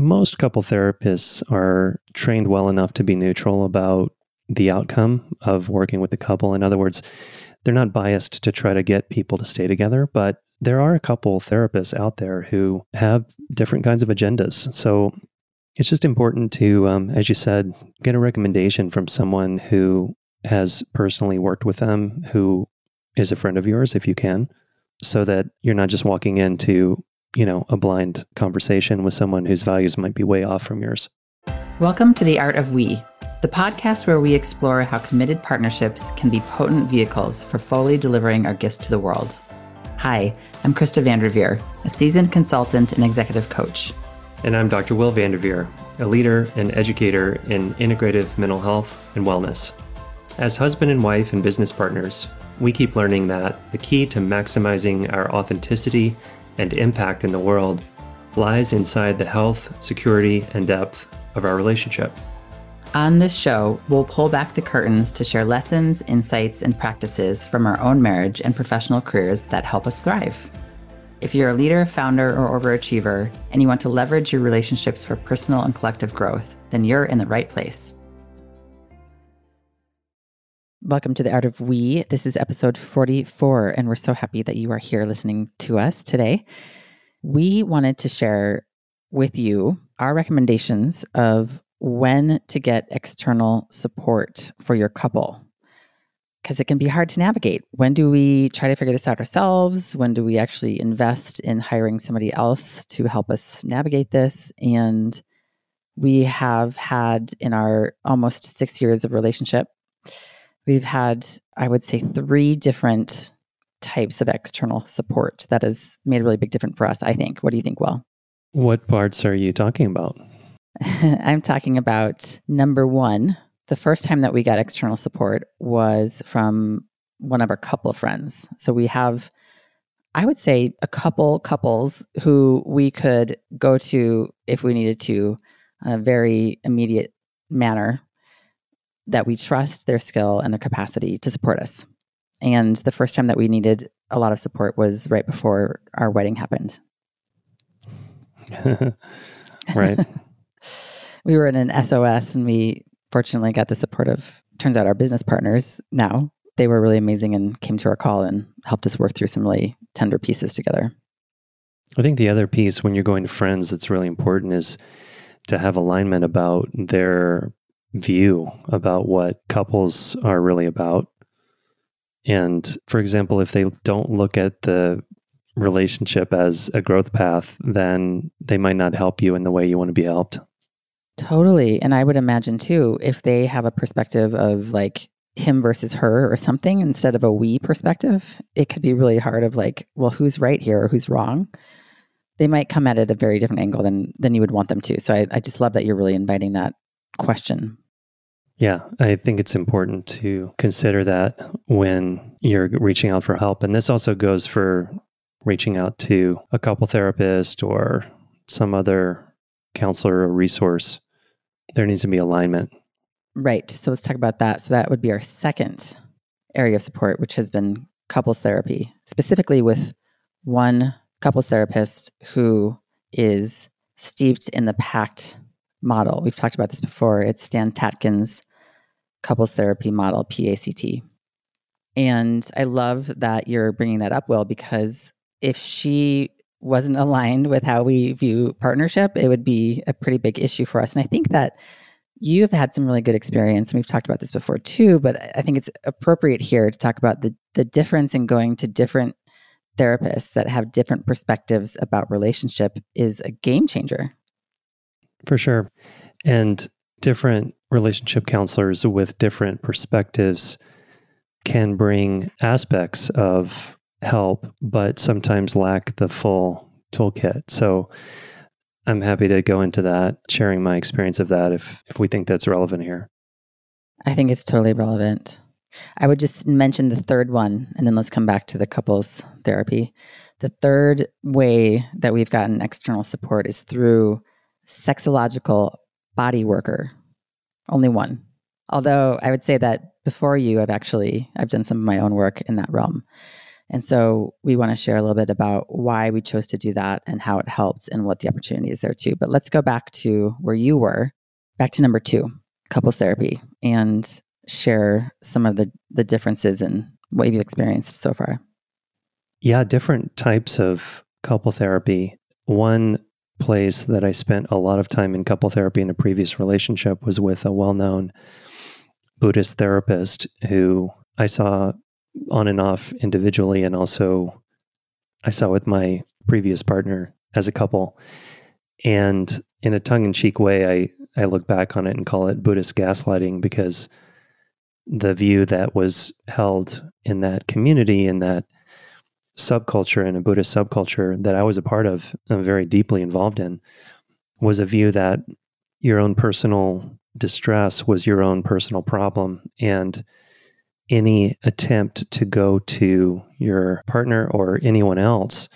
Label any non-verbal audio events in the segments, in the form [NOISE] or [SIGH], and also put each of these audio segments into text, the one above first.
most couple therapists are trained well enough to be neutral about the outcome of working with the couple. In other words, they're not biased to try to get people to stay together, but there are a couple therapists out there who have different kinds of agendas. So it's just important to, um, as you said, get a recommendation from someone who has personally worked with them, who is a friend of yours, if you can, so that you're not just walking into, you know, a blind conversation with someone whose values might be way off from yours. Welcome to The Art of We, the podcast where we explore how committed partnerships can be potent vehicles for fully delivering our gifts to the world. Hi, I'm Krista Vanderveer, a seasoned consultant and executive coach. And I'm Dr. Will Vanderveer, a leader and educator in integrative mental health and wellness. As husband and wife and business partners, we keep learning that the key to maximizing our authenticity and impact in the world lies inside the health, security, and depth of our relationship. On this show, we'll pull back the curtains to share lessons, insights, and practices from our own marriage and professional careers that help us thrive. If you're a leader, founder, or overachiever, and you want to leverage your relationships for personal and collective growth, then you're in the right place. Welcome to the Art of We. This is episode 44, and we're so happy that you are here listening to us today. We wanted to share with you our recommendations of when to get external support for your couple because it can be hard to navigate. When do we try to figure this out ourselves? When do we actually invest in hiring somebody else to help us navigate this? And we have had in our almost six years of relationship, We've had, I would say, three different types of external support that has made a really big difference for us, I think. What do you think, Will? What parts are you talking about? [LAUGHS] I'm talking about number one. The first time that we got external support was from one of our couple friends. So we have, I would say, a couple couples who we could go to if we needed to in a very immediate manner that we trust their skill and their capacity to support us. And the first time that we needed a lot of support was right before our wedding happened. [LAUGHS] right. [LAUGHS] we were in an SOS and we fortunately got the support of, turns out, our business partners now. They were really amazing and came to our call and helped us work through some really tender pieces together. I think the other piece when you're going to friends that's really important is to have alignment about their view about what couples are really about. And for example, if they don't look at the relationship as a growth path, then they might not help you in the way you want to be helped. Totally. And I would imagine too, if they have a perspective of like him versus her or something instead of a we perspective, it could be really hard of like, well, who's right here or who's wrong? They might come at it a very different angle than than you would want them to. So I, I just love that you're really inviting that question yeah, I think it's important to consider that when you're reaching out for help. And this also goes for reaching out to a couple therapist or some other counselor or resource. There needs to be alignment. Right. So let's talk about that. So that would be our second area of support, which has been couples therapy, specifically with one couples therapist who is steeped in the PACT model. We've talked about this before. It's Stan Tatkin's couples therapy model, PACT. And I love that you're bringing that up, Will, because if she wasn't aligned with how we view partnership, it would be a pretty big issue for us. And I think that you have had some really good experience, and we've talked about this before too, but I think it's appropriate here to talk about the, the difference in going to different therapists that have different perspectives about relationship is a game changer. For sure. And different relationship counselors with different perspectives can bring aspects of help, but sometimes lack the full toolkit. So I'm happy to go into that, sharing my experience of that if if we think that's relevant here. I think it's totally relevant. I would just mention the third one and then let's come back to the couples therapy. The third way that we've gotten external support is through sexological body worker only one. Although I would say that before you, I've actually I've done some of my own work in that realm. And so we want to share a little bit about why we chose to do that and how it helped and what the opportunity is there too. But let's go back to where you were, back to number two, couples therapy, and share some of the, the differences in what you've experienced so far. Yeah, different types of couple therapy. One place that I spent a lot of time in couple therapy in a previous relationship was with a well known Buddhist therapist who I saw on and off individually and also I saw with my previous partner as a couple. And in a tongue in cheek way, I, I look back on it and call it Buddhist gaslighting because the view that was held in that community, in that subculture, and a Buddhist subculture that I was a part of, I'm very deeply involved in, was a view that your own personal distress was your own personal problem. And any attempt to go to your partner or anyone else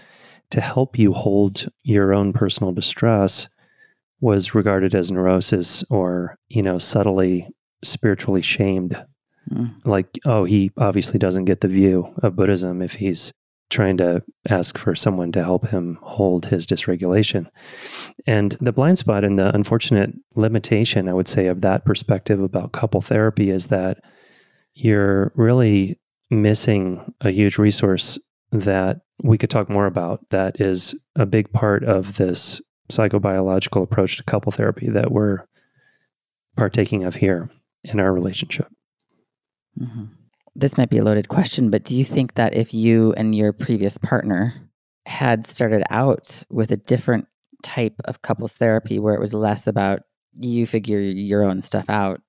to help you hold your own personal distress was regarded as neurosis or, you know, subtly spiritually shamed. Mm. Like, oh, he obviously doesn't get the view of Buddhism if he's trying to ask for someone to help him hold his dysregulation. And the blind spot and the unfortunate limitation, I would say, of that perspective about couple therapy is that you're really missing a huge resource that we could talk more about that is a big part of this psychobiological approach to couple therapy that we're partaking of here in our relationship. Mm-hmm. This might be a loaded question, but do you think that if you and your previous partner had started out with a different type of couples therapy where it was less about you figure your own stuff out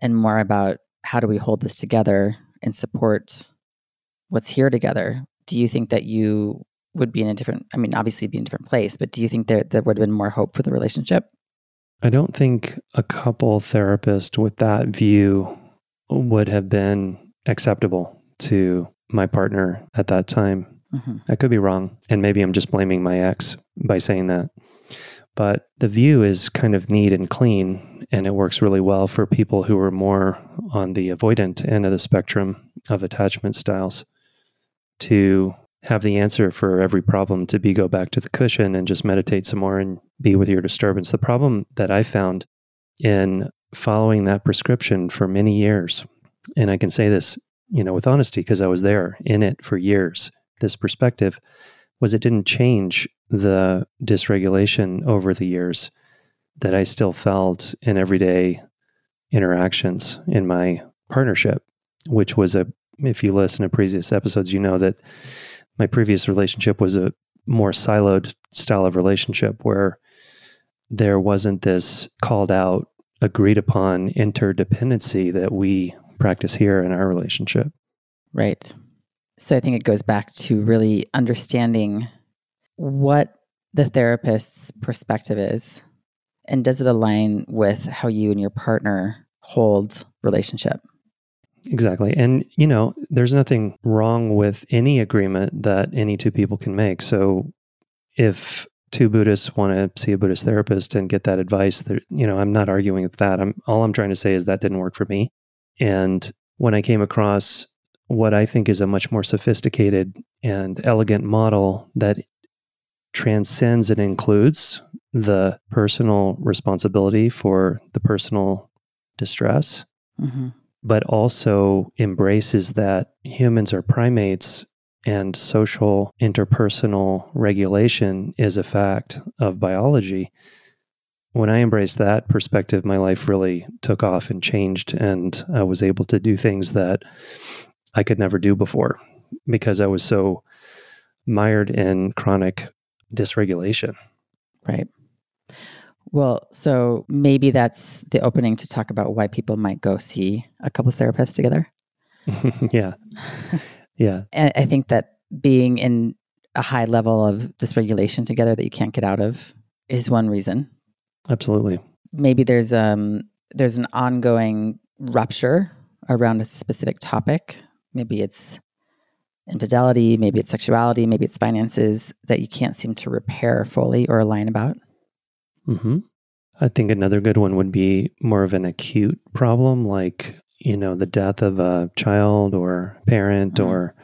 and more about how do we hold this together and support what's here together do you think that you would be in a different i mean obviously be in a different place but do you think that there would have been more hope for the relationship? I don't think a couple therapist with that view would have been acceptable to my partner at that time mm-hmm. i could be wrong and maybe i'm just blaming my ex by saying that but the view is kind of neat and clean, and it works really well for people who are more on the avoidant end of the spectrum of attachment styles to have the answer for every problem to be go back to the cushion and just meditate some more and be with your disturbance. The problem that I found in following that prescription for many years, and I can say this, you know, with honesty because I was there in it for years, this perspective was it didn't change the dysregulation over the years that I still felt in everyday interactions in my partnership, which was a, if you listen to previous episodes, you know that my previous relationship was a more siloed style of relationship where there wasn't this called out, agreed upon interdependency that we practice here in our relationship. Right. So I think it goes back to really understanding what the therapist's perspective is and does it align with how you and your partner hold relationship? Exactly. And you know there's nothing wrong with any agreement that any two people can make. So if two buddhists want to see a buddhist therapist and get that advice you know i'm not arguing with that. I'm all i'm trying to say is that didn't work for me and when i came across what I think is a much more sophisticated and elegant model that transcends and includes the personal responsibility for the personal distress, mm-hmm. but also embraces that humans are primates and social interpersonal regulation is a fact of biology. When I embraced that perspective, my life really took off and changed, and I was able to do things that I could never do before because I was so mired in chronic dysregulation. Right. Well, so maybe that's the opening to talk about why people might go see a couples therapist together. [LAUGHS] yeah. Yeah. [LAUGHS] and I think that being in a high level of dysregulation together that you can't get out of is one reason. Absolutely. Maybe there's um there's an ongoing rupture around a specific topic Maybe it's infidelity, maybe it's sexuality, maybe it's finances that you can't seem to repair fully or align about. Mm-hmm. I think another good one would be more of an acute problem, like, you know, the death of a child or parent mm-hmm. or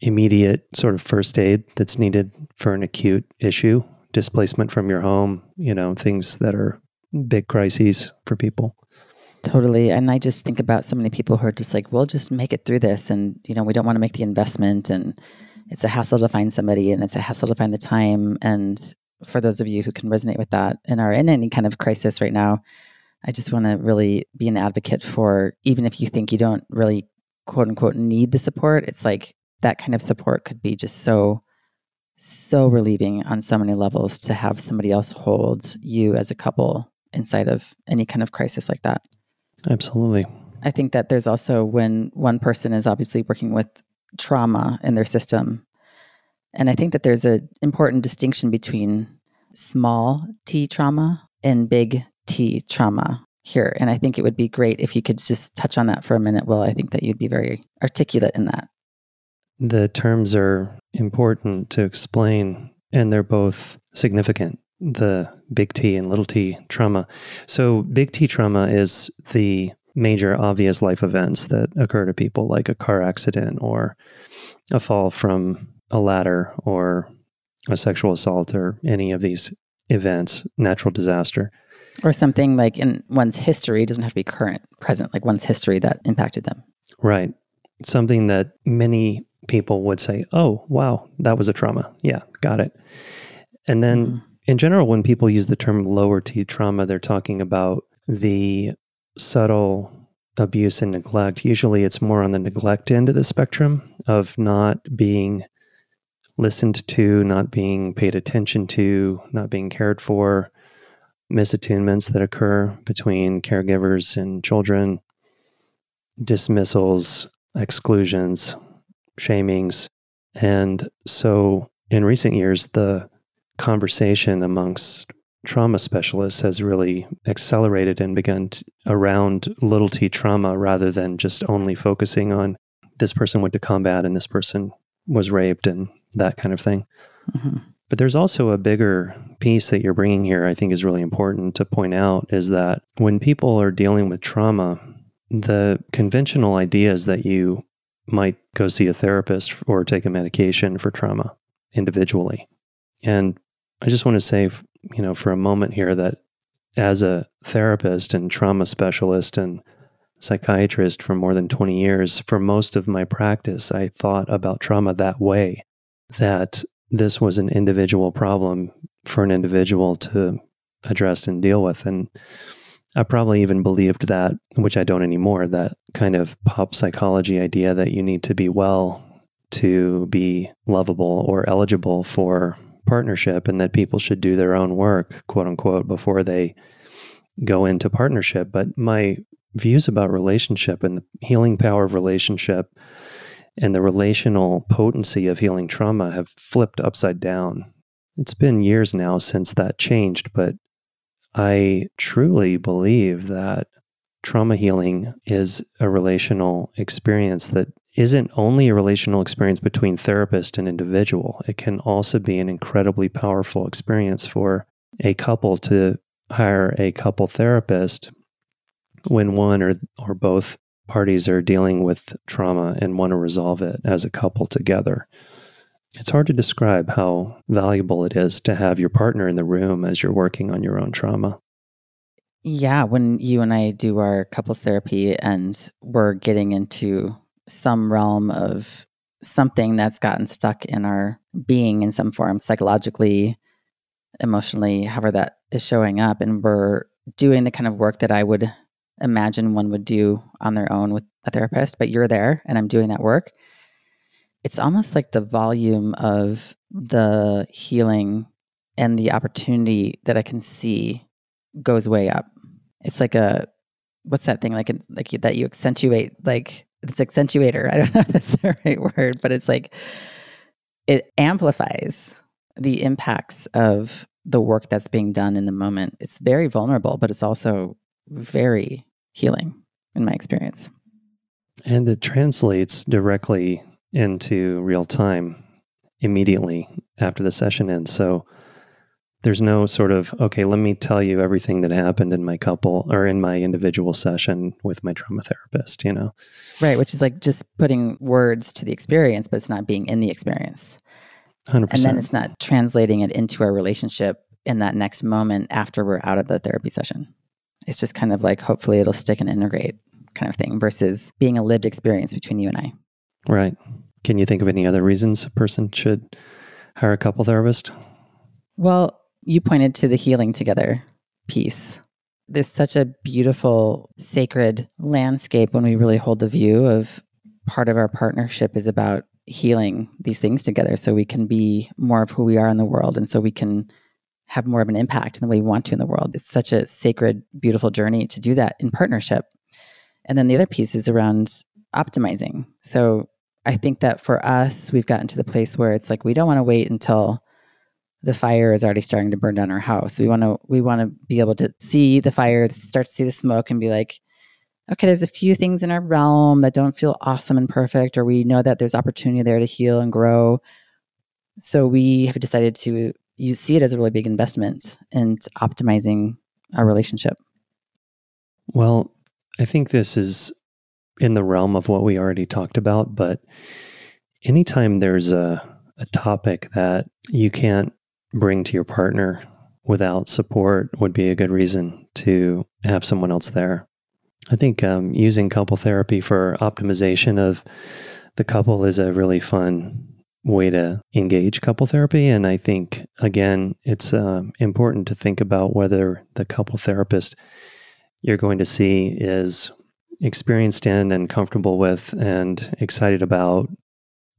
immediate sort of first aid that's needed for an acute issue, displacement from your home, you know, things that are big crises for people. Totally. And I just think about so many people who are just like, we'll just make it through this. And, you know, we don't want to make the investment. And it's a hassle to find somebody and it's a hassle to find the time. And for those of you who can resonate with that and are in any kind of crisis right now, I just want to really be an advocate for even if you think you don't really quote unquote need the support, it's like that kind of support could be just so so relieving on so many levels to have somebody else hold you as a couple inside of any kind of crisis like that. Absolutely. I think that there's also when one person is obviously working with trauma in their system. And I think that there's an important distinction between small t trauma and big T trauma here. And I think it would be great if you could just touch on that for a minute, Will. I think that you'd be very articulate in that. The terms are important to explain, and they're both significant the big T and little t trauma. So, big T trauma is the major obvious life events that occur to people, like a car accident or a fall from a ladder or a sexual assault or any of these events, natural disaster. Or something like in one's history doesn't have to be current, present, like one's history that impacted them. Right. Something that many people would say, oh, wow, that was a trauma. Yeah, got it. And then mm-hmm. in general, when people use the term lower T trauma, they're talking about the subtle abuse and neglect. Usually it's more on the neglect end of the spectrum of not being listened to, not being paid attention to, not being cared for, misattunements that occur between caregivers and children, dismissals, exclusions, shamings. And so in recent years, the conversation amongst trauma specialists has really accelerated and begun t- around little t trauma rather than just only focusing on this person went to combat and this person was raped and that kind of thing. Mm-hmm. But there's also a bigger piece that you're bringing here, I think is really important to point out is that when people are dealing with trauma, the conventional idea is that you might go see a therapist or take a medication for trauma individually. And I just want to say, you know, for a moment here that as a therapist and trauma specialist and psychiatrist for more than 20 years, for most of my practice, I thought about trauma that way that this was an individual problem for an individual to address and deal with. And I probably even believed that, which I don't anymore, that kind of pop psychology idea that you need to be well to be lovable or eligible for partnership and that people should do their own work, quote unquote, before they go into partnership. But my views about relationship and the healing power of relationship and the relational potency of healing trauma have flipped upside down. It's been years now since that changed, but I truly believe that trauma healing is a relational experience that isn't only a relational experience between therapist and individual. It can also be an incredibly powerful experience for a couple to hire a couple therapist when one or, or both parties are dealing with trauma and want to resolve it as a couple together. It's hard to describe how valuable it is to have your partner in the room as you're working on your own trauma. Yeah, when you and I do our couples therapy and we're getting into some realm of something that's gotten stuck in our being in some form, psychologically, emotionally, however that is showing up, and we're doing the kind of work that I would imagine one would do on their own with a therapist, but you're there and I'm doing that work. It's almost like the volume of the healing and the opportunity that I can see goes way up. It's like a what's that thing like like that you accentuate like it's accentuator. I don't know if that's the [LAUGHS] right word, but it's like it amplifies the impacts of the work that's being done in the moment. It's very vulnerable, but it's also very healing in my experience. And it translates directly into real time immediately after the session ends. So there's no sort of, okay, let me tell you everything that happened in my couple or in my individual session with my trauma therapist, you know? Right. Which is like just putting words to the experience, but it's not being in the experience. 100%. And then it's not translating it into our relationship in that next moment after we're out of the therapy session. It's just kind of like, hopefully it'll stick and integrate kind of thing versus being a lived experience between you and I. Right. Can you think of any other reasons a person should hire a couple therapist? Well, you pointed to the healing together piece. There's such a beautiful, sacred landscape when we really hold the view of part of our partnership is about healing these things together so we can be more of who we are in the world and so we can have more of an impact in the way we want to in the world. It's such a sacred, beautiful journey to do that in partnership. And then the other piece is around optimizing. So I think that for us, we've gotten to the place where it's like we don't want to wait until the fire is already starting to burn down our house. We want to we want to be able to see the fire, start to see the smoke, and be like, okay, there's a few things in our realm that don't feel awesome and perfect, or we know that there's opportunity there to heal and grow. So we have decided to you see it as a really big investment in optimizing our relationship. Well, I think this is in the realm of what we already talked about, but anytime there's a, a topic that you can't bring to your partner without support would be a good reason to have someone else there. I think um, using couple therapy for optimization of the couple is a really fun way to engage couple therapy. And I think, again, it's uh, important to think about whether the couple therapist you're going to see is experienced in and comfortable with and excited about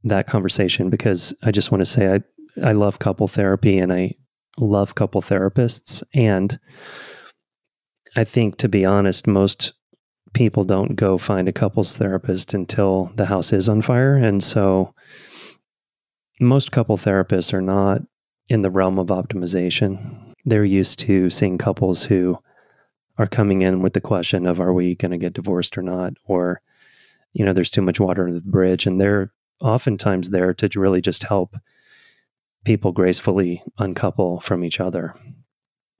that conversation because I just want to say I I love couple therapy and I love couple therapists and I think to be honest most people don't go find a couples therapist until the house is on fire and so most couple therapists are not in the realm of optimization. They're used to seeing couples who are coming in with the question of are we going to get divorced or not? Or you know there's too much water under the bridge and they're oftentimes there to really just help people gracefully uncouple from each other.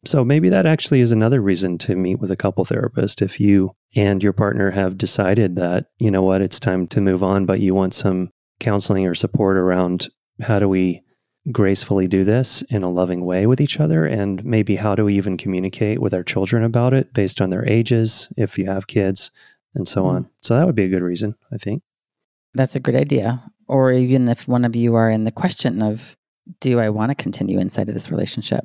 So maybe that actually is another reason to meet with a couple therapist. If you and your partner have decided that you know what it's time to move on but you want some counseling or support around how do we gracefully do this in a loving way with each other? And maybe how do we even communicate with our children about it based on their ages, if you have kids, and so on? Mm. So that would be a good reason, I think. That's a good idea. Or even if one of you are in the question of, do I want to continue inside of this relationship?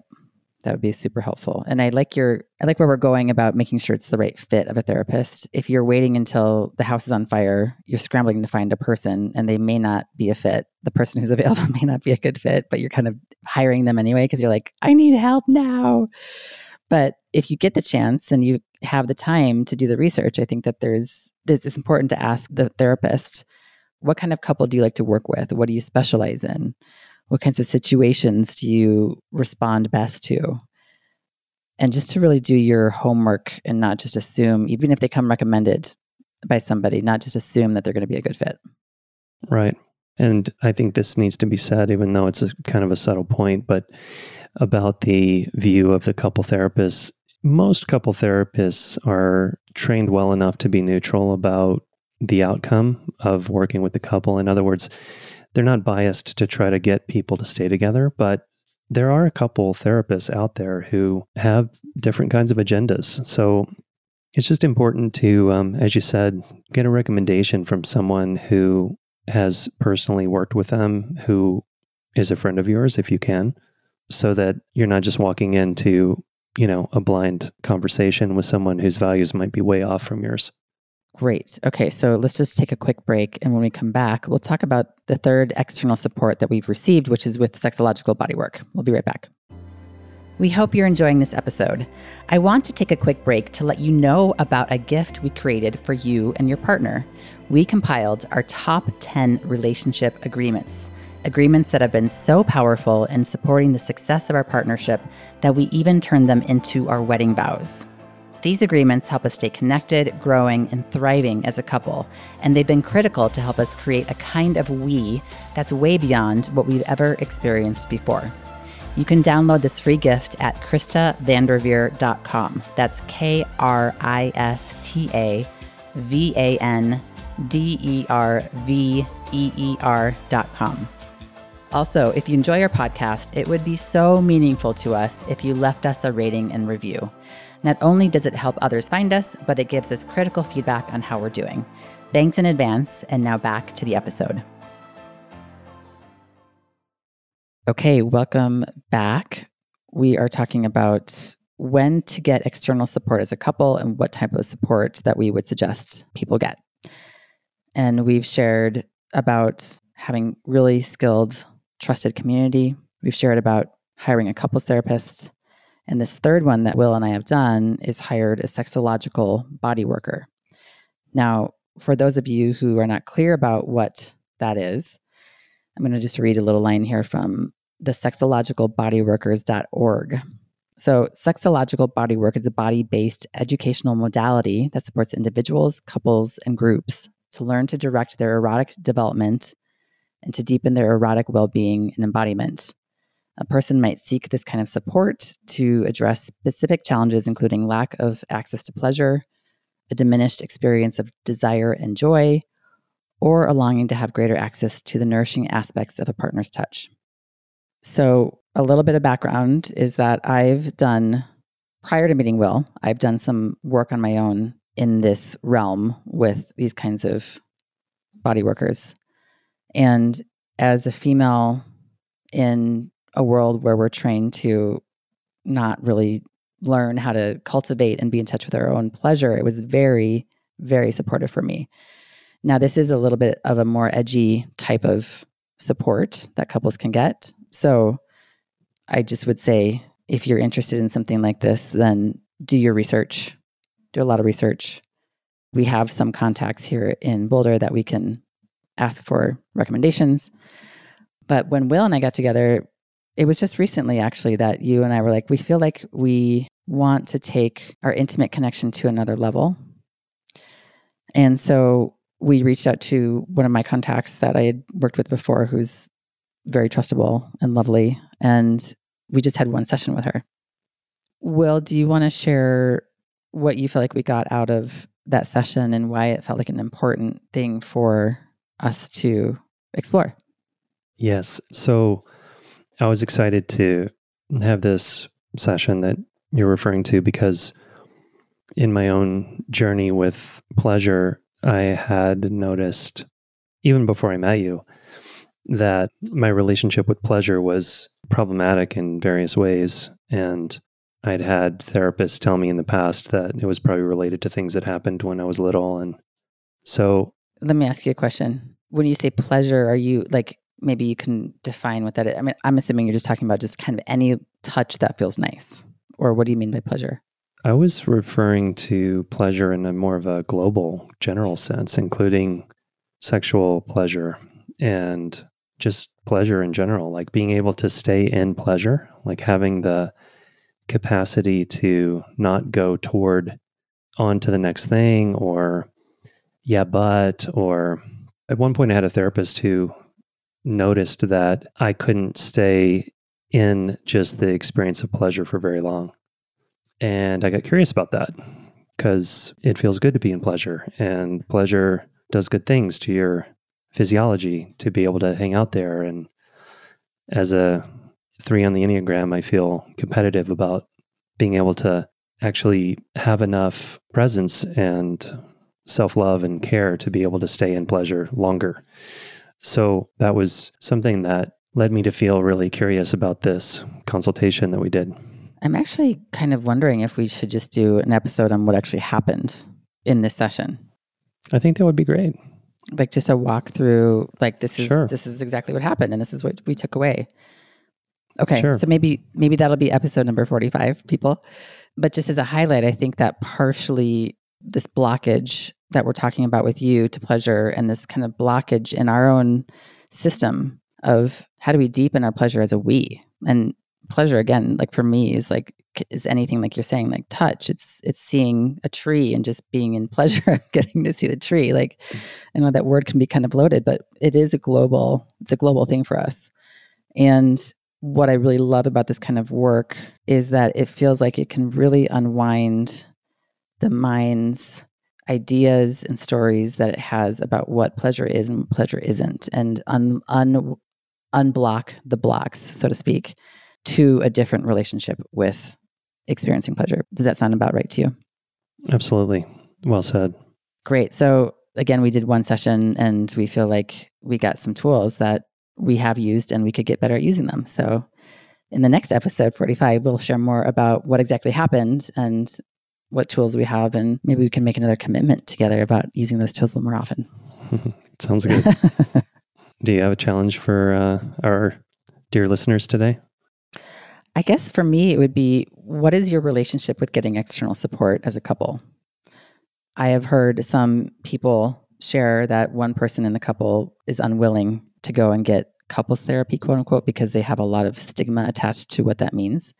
That would be super helpful. And I like your I like where we're going about making sure it's the right fit of a therapist. If you're waiting until the house is on fire, you're scrambling to find a person and they may not be a fit. The person who's [LAUGHS] available may not be a good fit, but you're kind of hiring them anyway because you're like, I need help now. But if you get the chance and you have the time to do the research, I think that there's it's important to ask the therapist, what kind of couple do you like to work with? What do you specialize in? What kinds of situations do you respond best to? And just to really do your homework and not just assume, even if they come recommended by somebody, not just assume that they're going to be a good fit. Right. And I think this needs to be said, even though it's a kind of a subtle point, but about the view of the couple therapists. Most couple therapists are trained well enough to be neutral about the outcome of working with the couple. In other words, they're not biased to try to get people to stay together, but there are a couple therapists out there who have different kinds of agendas. So it's just important to, um, as you said, get a recommendation from someone who has personally worked with them, who is a friend of yours, if you can, so that you're not just walking into, you know, a blind conversation with someone whose values might be way off from yours. Great. Okay, so let's just take a quick break. And when we come back, we'll talk about the third external support that we've received, which is with sexological bodywork. We'll be right back. We hope you're enjoying this episode. I want to take a quick break to let you know about a gift we created for you and your partner. We compiled our top 10 relationship agreements, agreements that have been so powerful in supporting the success of our partnership that we even turned them into our wedding vows. These agreements help us stay connected, growing, and thriving as a couple, and they've been critical to help us create a kind of we that's way beyond what we've ever experienced before. You can download this free gift at KristaVanderveer.com. That's K R I S T A V A N D E R V E E R.com. Also, if you enjoy our podcast, it would be so meaningful to us if you left us a rating and review. Not only does it help others find us, but it gives us critical feedback on how we're doing. Thanks in advance, and now back to the episode. Okay, welcome back. We are talking about when to get external support as a couple and what type of support that we would suggest people get. And we've shared about having really skilled, trusted community. We've shared about hiring a couples therapist. And this third one that Will and I have done is hired a sexological body worker. Now, for those of you who are not clear about what that is, I'm going to just read a little line here from the sexologicalbodyworkers.org. So, sexological bodywork is a body based educational modality that supports individuals, couples, and groups to learn to direct their erotic development and to deepen their erotic well being and embodiment. A person might seek this kind of support to address specific challenges, including lack of access to pleasure, a diminished experience of desire and joy, or a longing to have greater access to the nourishing aspects of a partner's touch. So, a little bit of background is that I've done, prior to meeting Will, I've done some work on my own in this realm with these kinds of body workers. And as a female in a world where we're trained to not really learn how to cultivate and be in touch with our own pleasure, it was very, very supportive for me. Now, this is a little bit of a more edgy type of support that couples can get. So I just would say if you're interested in something like this, then do your research, do a lot of research. We have some contacts here in Boulder that we can ask for recommendations. But when Will and I got together, it was just recently actually that you and I were like, we feel like we want to take our intimate connection to another level. And so we reached out to one of my contacts that I had worked with before, who's very trustable and lovely. And we just had one session with her. Will, do you want to share what you feel like we got out of that session and why it felt like an important thing for us to explore? Yes. So I was excited to have this session that you're referring to because in my own journey with pleasure, I had noticed, even before I met you, that my relationship with pleasure was problematic in various ways. And I'd had therapists tell me in the past that it was probably related to things that happened when I was little. And so. Let me ask you a question. When you say pleasure, are you like, maybe you can define what that is? I mean, I'm assuming you're just talking about just kind of any touch that feels nice. Or what do you mean by pleasure? I was referring to pleasure in a more of a global, general sense, including sexual pleasure and just pleasure in general, like being able to stay in pleasure, like having the capacity to not go toward on to the next thing or yeah, but or at one point I had a therapist who noticed that I couldn't stay in just the experience of pleasure for very long. And I got curious about that because it feels good to be in pleasure and pleasure does good things to your physiology to be able to hang out there. And as a three on the Enneagram, I feel competitive about being able to actually have enough presence and self love and care to be able to stay in pleasure longer. So that was something that led me to feel really curious about this consultation that we did. I'm actually kind of wondering if we should just do an episode on what actually happened in this session. I think that would be great like just a walk through like this is sure. this is exactly what happened and this is what we took away okay sure. so maybe maybe that'll be episode number 45 people but just as a highlight i think that partially this blockage that we're talking about with you to pleasure and this kind of blockage in our own system of how do we deepen our pleasure as a we? And pleasure again like for me is like is anything like you're saying like touch. It's it's seeing a tree and just being in [LAUGHS] pleasure getting to see the tree. Like i know that word can be kind of loaded but it is a global it's a global thing for us. And what I really love about this kind of work is that it feels like it can really unwind the mind's ideas and stories that it has about what pleasure is and what pleasure isn't, and un, un, unblock the blocks, so to speak, to a different relationship with experiencing pleasure. Does that sound about right to you? Absolutely. Well said. Great. So, again, we did one session and we feel like we got some tools that we have used and we could get better at using them. So, in the next episode 45, we'll share more about what exactly happened and what tools we have. And maybe we can make another commitment together about using those tools a little more often. [LAUGHS] Sounds good. [LAUGHS] Do you have a challenge for uh, our dear listeners today? I guess for me, it would be what is your relationship with getting external support as a couple? I have heard some people share that one person in the couple is unwilling to go and get couples therapy, quote unquote, because they have a lot of stigma attached to what that means.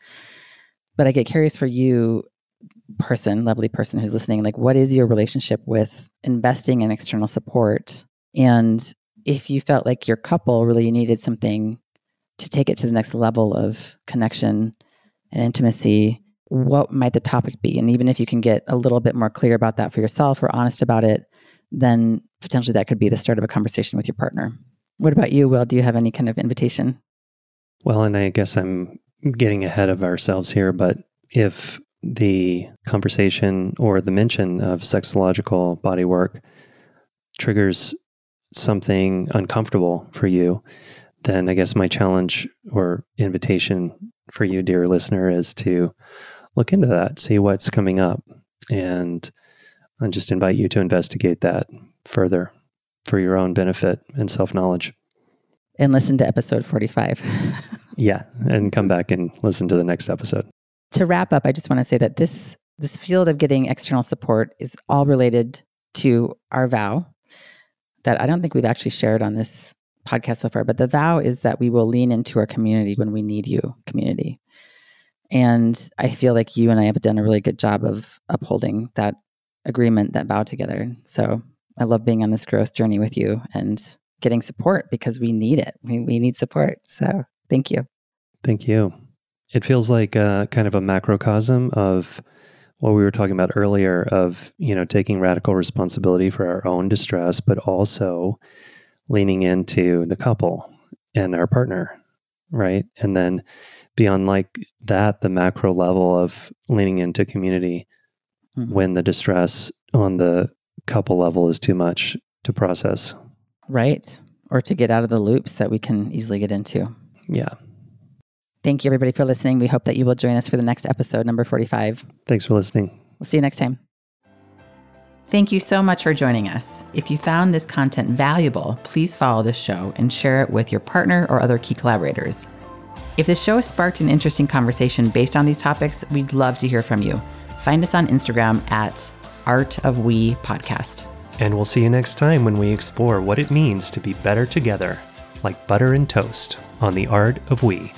But I get curious for you, person, lovely person who's listening, like what is your relationship with investing in external support? And if you felt like your couple really needed something to take it to the next level of connection and intimacy, what might the topic be? And even if you can get a little bit more clear about that for yourself or honest about it, then potentially that could be the start of a conversation with your partner. What about you, Will? Do you have any kind of invitation? Well, and I guess I'm getting ahead of ourselves here, but if the conversation or the mention of sexological body work triggers something uncomfortable for you, then I guess my challenge or invitation for you, dear listener, is to look into that, see what's coming up, and I just invite you to investigate that further for your own benefit and self knowledge. And listen to episode 45. [LAUGHS] yeah, and come back and listen to the next episode. To wrap up, I just want to say that this this field of getting external support is all related to our vow that I don't think we've actually shared on this podcast so far, but the vow is that we will lean into our community when we need you, community. And I feel like you and I have done a really good job of upholding that agreement, that vow together. So I love being on this growth journey with you and getting support because we need it. We, we need support. So thank you. Thank you. It feels like a, kind of a macrocosm of what we were talking about earlier of, you know, taking radical responsibility for our own distress, but also leaning into the couple and our partner, right? And then beyond like that, the macro level of leaning into community mm-hmm. when the distress on the couple level is too much to process. Right. Or to get out of the loops that we can easily get into. Yeah. Thank you, everybody, for listening. We hope that you will join us for the next episode, number 45. Thanks for listening. We'll see you next time. Thank you so much for joining us. If you found this content valuable, please follow this show and share it with your partner or other key collaborators. If the show sparked an interesting conversation based on these topics, we'd love to hear from you. Find us on Instagram at Art of We Podcast. And we'll see you next time when we explore what it means to be better together, like butter and toast, on the Art of We.